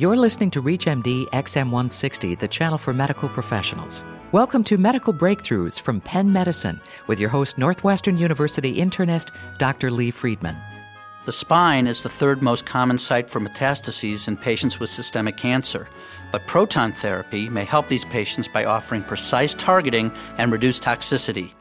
You're listening to ReachMD XM160, the channel for medical professionals. Welcome to Medical Breakthroughs from Penn Medicine with your host, Northwestern University internist, Dr. Lee Freedman. The spine is the third most common site for metastases in patients with systemic cancer, but proton therapy may help these patients by offering precise targeting and reduced toxicity.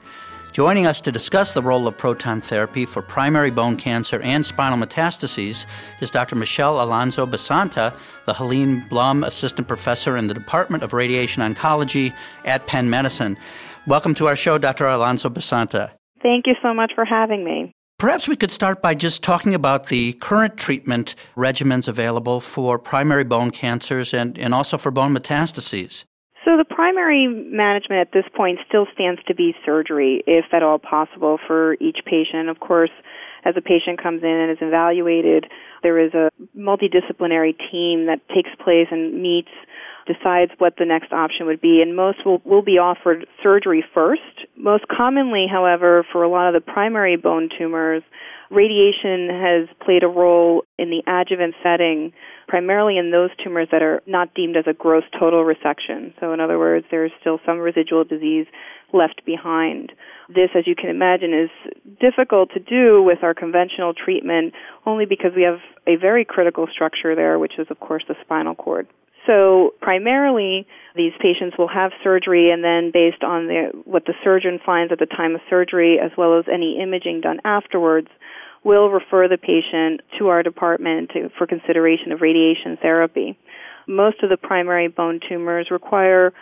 Joining us to discuss the role of proton therapy for primary bone cancer and spinal metastases is Dr. Michelle Alonso Basanta, the Helene Blum Assistant Professor in the Department of Radiation Oncology at Penn Medicine. Welcome to our show, Dr. Alonso Basanta. Thank you so much for having me. Perhaps we could start by just talking about the current treatment regimens available for primary bone cancers and, and also for bone metastases. The primary management at this point still stands to be surgery, if at all possible, for each patient. Of course, as a patient comes in and is evaluated, there is a multidisciplinary team that takes place and meets, decides what the next option would be, and most will, will be offered surgery first. Most commonly, however, for a lot of the primary bone tumors, radiation has played a role in the adjuvant setting primarily in those tumors that are not deemed as a gross total resection. So, in other words, there is still some residual disease left behind. This, as you can imagine, is difficult to do with our conventional treatment only because we have a very critical structure there, which is, of course, the spinal cord. So primarily, these patients will have surgery, and then based on the, what the surgeon finds at the time of surgery, as well as any imaging done afterwards, will refer the patient to our department to, for consideration of radiation therapy. Most of the primary bone tumors require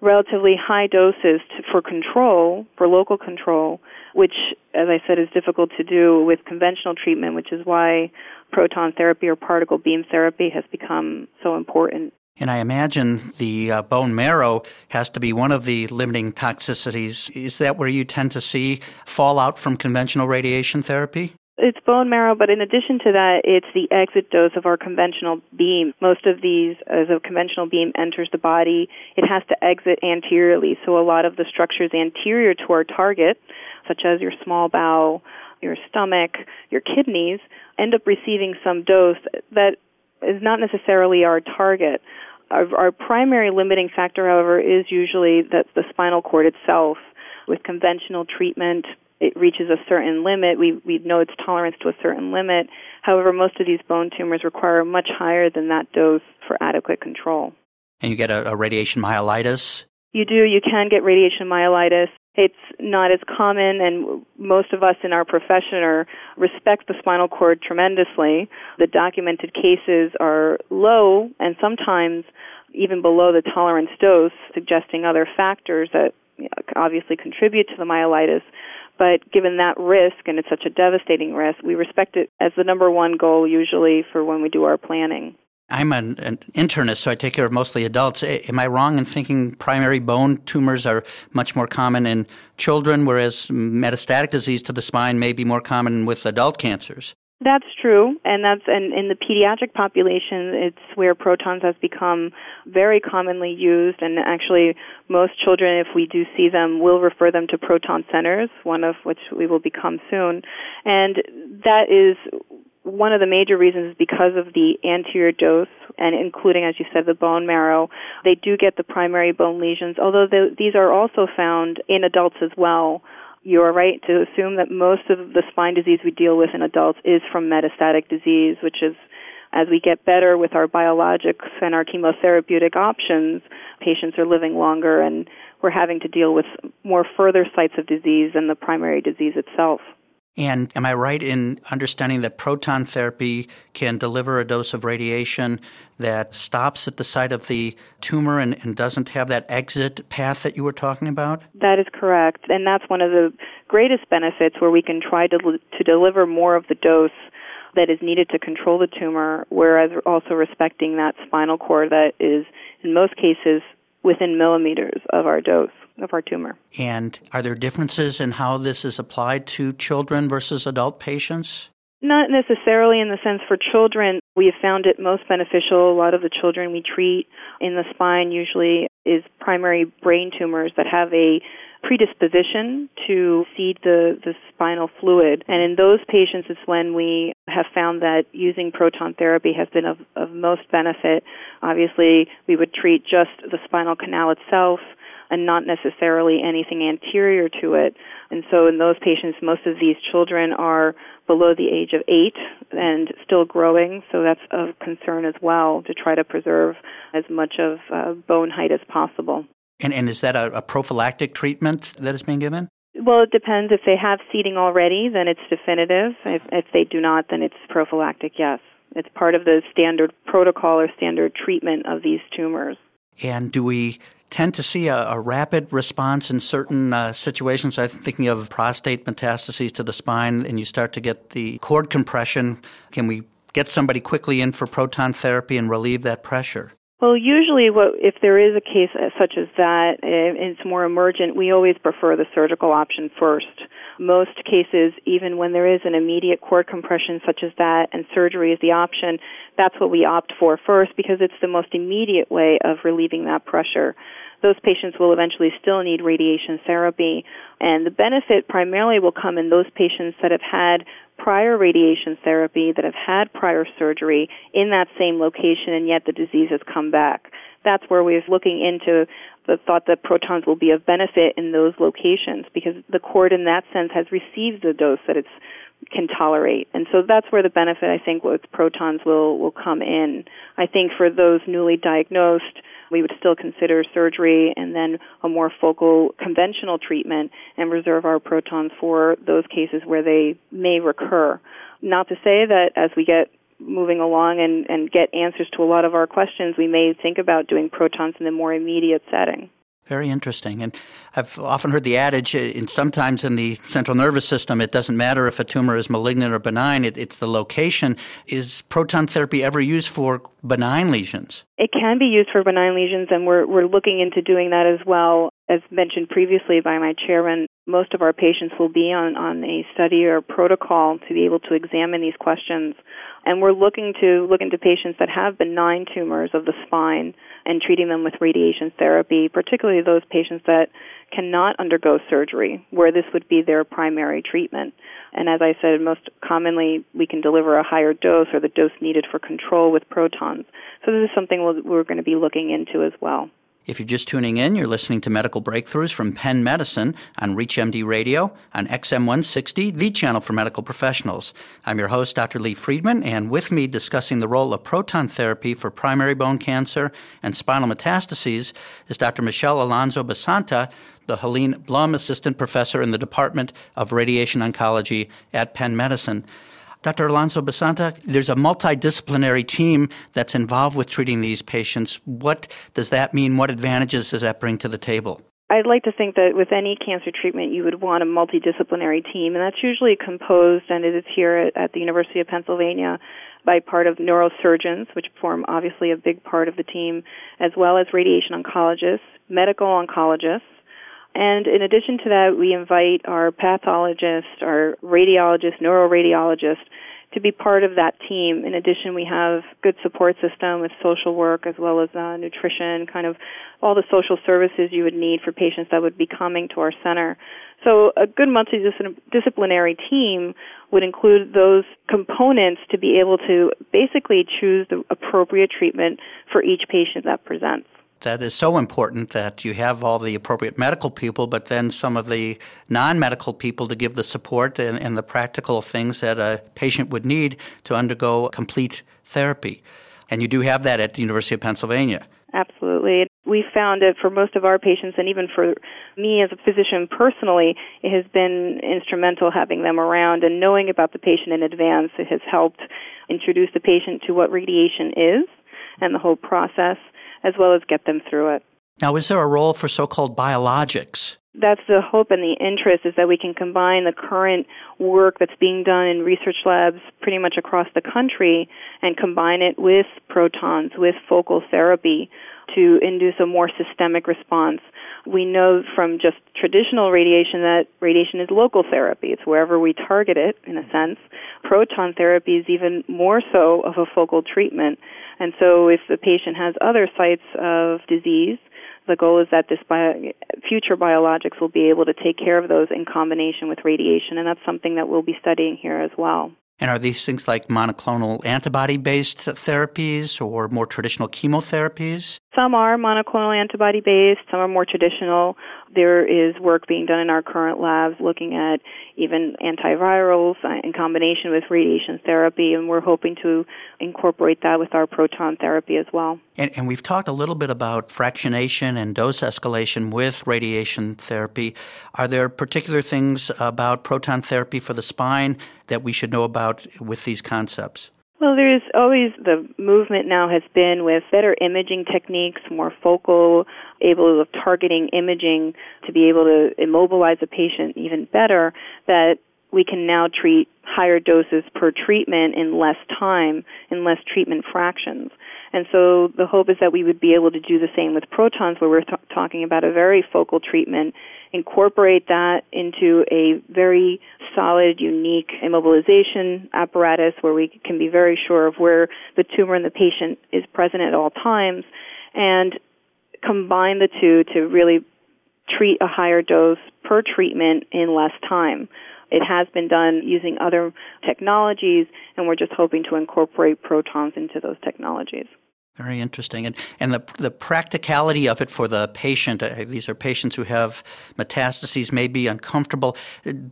relatively high doses to, for control, for local control, which, as I said, is difficult to do with conventional treatment, which is why proton therapy or particle beam therapy has become so important. And I imagine the uh, bone marrow has to be one of the limiting toxicities. Is that where you tend to see fallout from conventional radiation therapy? It's bone marrow, but in addition to that, it's the exit dose of our conventional beam. Most of these, as a conventional beam enters the body, it has to exit anteriorly. So a lot of the structures anterior to our target, such as your small bowel, your stomach, your kidneys, end up receiving some dose that is not necessarily our target. Our, our primary limiting factor, however, is usually that the spinal cord itself. With conventional treatment, it reaches a certain limit. We we know its tolerance to a certain limit. However, most of these bone tumors require much higher than that dose for adequate control. And you get a, a radiation myelitis. You do. You can get radiation myelitis. It's not as common, and most of us in our profession are respect the spinal cord tremendously. The documented cases are low, and sometimes even below the tolerance dose, suggesting other factors that obviously contribute to the myelitis. But given that risk, and it's such a devastating risk, we respect it as the number one goal usually for when we do our planning. I'm an, an, internist, so I take care of mostly adults. Am I wrong in thinking primary bone tumors are much more common in children, whereas metastatic disease to the spine may be more common with adult cancers? That's true, and that's and in the pediatric population, it's where protons has become very commonly used, and actually, most children, if we do see them, will refer them to proton centers, one of which we will become soon, and that is one of the major reasons is because of the anterior dose and including, as you said, the bone marrow. They do get the primary bone lesions, although the, these are also found in adults as well you are right to assume that most of the spine disease we deal with in adults is from metastatic disease, which is as we get better with our biologics and our chemotherapeutic options, patients are living longer and we're having to deal with more further sites of disease than the primary disease itself. And am I right in understanding that proton therapy can deliver a dose of radiation that stops at the site of the tumor and, and, doesn't have that exit path that you were talking about? That is correct. And that's one of the greatest benefits where we can try to, to deliver more of the dose that is needed to control the tumor, whereas also respecting that spinal cord that is, in most cases, within millimeters of our dose of our tumor. And are there differences in how this is applied to children versus adult patients? Not necessarily in the sense for children. We have found it most beneficial. A lot of the children we treat in the spine usually is primary brain tumors that have a predisposition to seed the, the spinal fluid. And in those patients, it's when we have found that using proton therapy has been of, of most benefit. Obviously, we would treat just the spinal canal itself and not necessarily anything anterior to it. And so in those patients, most of these children are below the age of eight and still growing, so that's of concern as well to try to preserve as much of uh, bone height as possible. And, and is that a, a prophylactic treatment that is being given? Well, it depends. If they have seeding already, then it's definitive. If, if they do not, then it's prophylactic, yes. It's part of the standard protocol or standard treatment of these tumors. And do we tend to see a, a rapid response in certain uh, situations? I'm thinking of prostate metastases to the spine, and you start to get the cord compression. Can we get somebody quickly in for proton therapy and relieve that pressure? Well, usually, what, if there is a case uh, such as that, it's more emergent, we always prefer the surgical option first. Most cases, even when there is an immediate cord compression such as that and surgery is the option, that's what we opt for first because it's the most immediate way of relieving that pressure those patients will eventually still need radiation therapy. And the benefit primarily will come in those patients that have had prior radiation therapy, that have had prior surgery in that same location, and yet the disease has come back. That's where we're looking into the thought that protons will be of benefit in those locations because the cord in that sense has received the dose that it can tolerate. And so that's where the benefit I think with protons will will come in. I think for those newly diagnosed we would still consider surgery and then a more focal conventional treatment and reserve our protons for those cases where they may recur. Not to say that as we get moving along and, and get answers to a lot of our questions, we may think about doing protons in the more immediate setting. Very interesting. And I've often heard the adage, uh, in sometimes in the central nervous system, it doesn't matter if a tumor is malignant or benign, it, it's the location. Is proton therapy ever used for benign lesions? It can be used for benign lesions, and we're, we're looking into doing that as well. As mentioned previously by my chairman, most of our patients will be on, on a study or protocol to be able to examine these questions. And we're looking to look into patients that have benign tumors of the spine and treating them with radiation therapy, particularly those patients that cannot undergo surgery, where this would be their primary treatment. And as I said, most commonly we can deliver a higher dose or the dose needed for control with protons. So this is something we're going to be looking into as well. If you're just tuning in, you're listening to Medical Breakthroughs from Penn Medicine on ReachMD Radio on XM160, the channel for medical professionals. I'm your host, Dr. Lee Freedman, and with me discussing the role of proton therapy for primary bone cancer and spinal metastases is Dr. Michelle Alonso Basanta, the Helene Blum Assistant Professor in the Department of Radiation Oncology at Penn Medicine. Dr. Alonso Basanta, there's a multidisciplinary team that's involved with treating these patients. What does that mean? What advantages does that bring to the table? I'd like to think that with any cancer treatment, you would want a multidisciplinary team, and that's usually composed, and it is here at, at the University of Pennsylvania, by part of neurosurgeons, which form obviously a big part of the team, as well as radiation oncologists, medical oncologists, and in addition to that, we invite our pathologists, our radiologists, neuroradiologists to be part of that team. In addition, we have good support system with social work as well as uh, nutrition, kind of all the social services you would need for patients that would be coming to our center. So a good multidisciplinary team would include those components to be able to basically choose the appropriate treatment for each patient that presents that is so important that you have all the appropriate medical people, but then some of the non medical people to give the support and, and, the practical things that a patient would need to undergo complete therapy. And you do have that at the University of Pennsylvania. Absolutely. We found that for most of our patients, and even for me as a physician personally, it has been instrumental having them around and knowing about the patient in advance. It has helped introduce the patient to what radiation is and the whole process as well as get them through it. Now, is there a role for so called biologics? That's the hope and the interest is that we can combine the current work that's being done in research labs pretty much across the country and combine it with protons, with focal therapy to induce a more systemic response. We know from just traditional radiation that radiation is local therapy. It's wherever we target it, in a sense. Proton therapy is even more so of a focal treatment. And so if the patient has other sites of disease, the goal is that this bio, future biologics will be able to take care of those in combination with radiation, and that's something that we'll be studying here as well. And are these things like monoclonal antibody based therapies or more traditional chemotherapies? Some are monoclonal antibody based, some are more traditional. There is work being done in our current labs looking at even antivirals in combination with radiation therapy, and we're hoping to incorporate that with our proton therapy as well. And, and we've talked a little bit about fractionation and dose escalation with radiation therapy. Are there particular things about proton therapy for the spine that we should know about with these concepts? Well, there's always the movement now has been with better imaging techniques, more focal, able of targeting imaging to be able to immobilize a patient even better, that we can now treat higher doses per treatment in less time, in less treatment fractions. And so the hope is that we would be able to do the same with protons where we're t- talking about a very focal treatment incorporate that into a very solid, unique immobilization apparatus where we can be very sure of where the tumor in the patient is present at all times and combine the two to really treat a higher dose per treatment in less time. It has been done using other technologies, and we're just hoping to incorporate protons into those technologies. Very interesting, and and the the practicality of it for the patient. Uh, these are patients who have metastases, may be uncomfortable.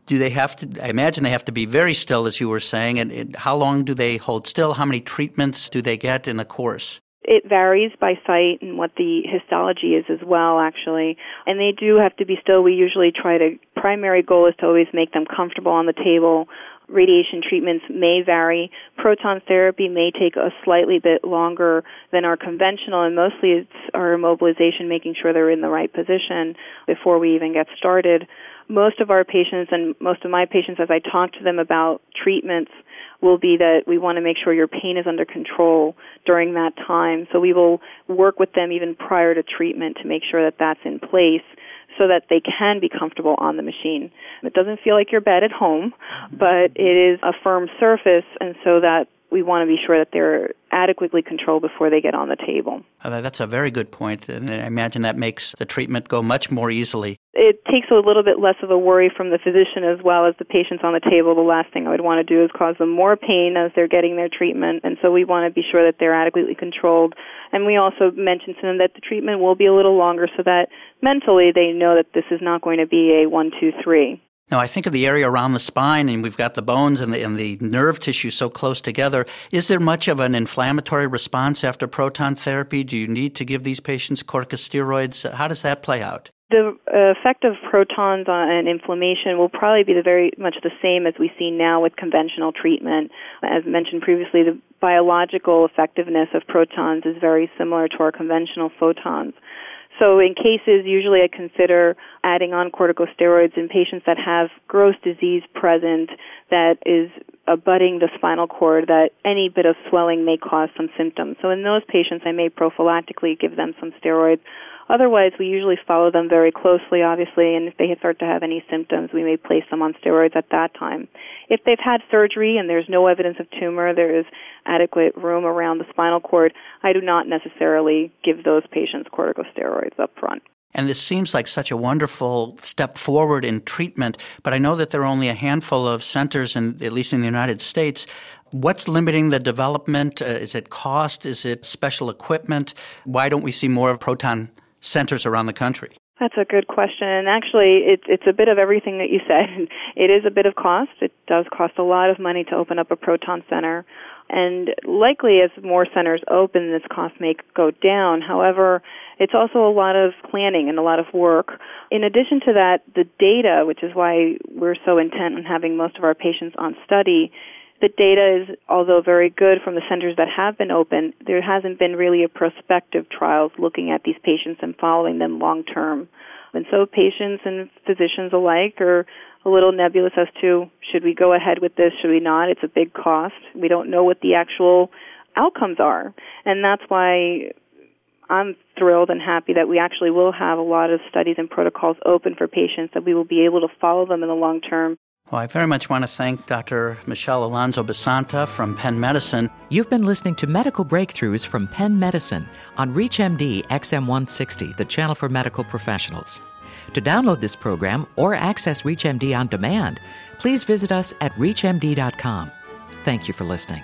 Do they have to? I imagine they have to be very still, as you were saying. And, and how long do they hold still? How many treatments do they get in a course? It varies by site and what the histology is as well, actually. And they do have to be still. We usually try to, primary goal is to always make them comfortable on the table radiation treatments may vary. Proton therapy may take a slightly bit longer than our conventional, and mostly it's our immobilization, making sure they're in the right position before we even get started. Most of our patients and most of my patients, as I talk to them about treatments, will be that we want to make sure your pain is under control during that time. So we will work with them even prior to treatment to make sure that that's in place so that they can be comfortable on the machine. It doesn't feel like your bed at home, but it is a firm surface, and so that we want to be sure that they're adequately controlled before they get on the table. Uh, that's a very good point, and I imagine that makes the treatment go much more easily. It takes a little bit less of a worry from the physician as well as the patients on the table. The last thing I would want to do is cause them more pain as they're getting their treatment, and so we want to be sure that they're adequately controlled. And we also mention to them that the treatment will be a little longer so that mentally they know that this is not going to be a one, two, three. Now, I think of the area around the spine, and we've got the bones and the, and the nerve tissue so close together. Is there much of an inflammatory response after proton therapy? Do you need to give these patients corticosteroids? How does that play out? The effect of protons on inflammation will probably be the very much the same as we see now with conventional treatment. As mentioned previously, the biological effectiveness of protons is very similar to our conventional photons. So in cases, usually I consider adding on corticosteroids in patients that have gross disease present that is abutting the spinal cord that any bit of swelling may cause some symptoms. So in those patients, I may prophylactically give them some steroids Otherwise, we usually follow them very closely, obviously, and if they start to have any symptoms, we may place them on steroids at that time. If they've had surgery and there's no evidence of tumor, there is adequate room around the spinal cord, I do not necessarily give those patients corticosteroids up front. And this seems like such a wonderful step forward in treatment, but I know that there are only a handful of centers, in, at least in the United States. What's limiting the development? Uh, is it cost? Is it special equipment? Why don't we see more of proton centers around the country? That's a good question. And actually, it's it's a bit of everything that you said. It is a bit of cost. It does cost a lot of money to open up a proton center. And likely, as more centers open, this cost may go down. However, it's also a lot of planning and a lot of work. In addition to that, the data, which is why we're so intent on having most of our patients on study, the data is, although very good from the centers that have been open, there hasn't been really a prospective trials looking at these patients and following them long term. And so patients and physicians alike are a little nebulous as to should we go ahead with this, should we not? It's a big cost. We don't know what the actual outcomes are. And that's why I'm thrilled and happy that we actually will have a lot of studies and protocols open for patients that we will be able to follow them in the long term Well, I very much want to thank Dr. Michelle Alonso Basanta from Penn Medicine. You've been listening to Medical Breakthroughs from Penn Medicine on ReachMD XM160, the channel for medical professionals. To download this program or access ReachMD on demand, please visit us at ReachMD.com. Thank you for listening.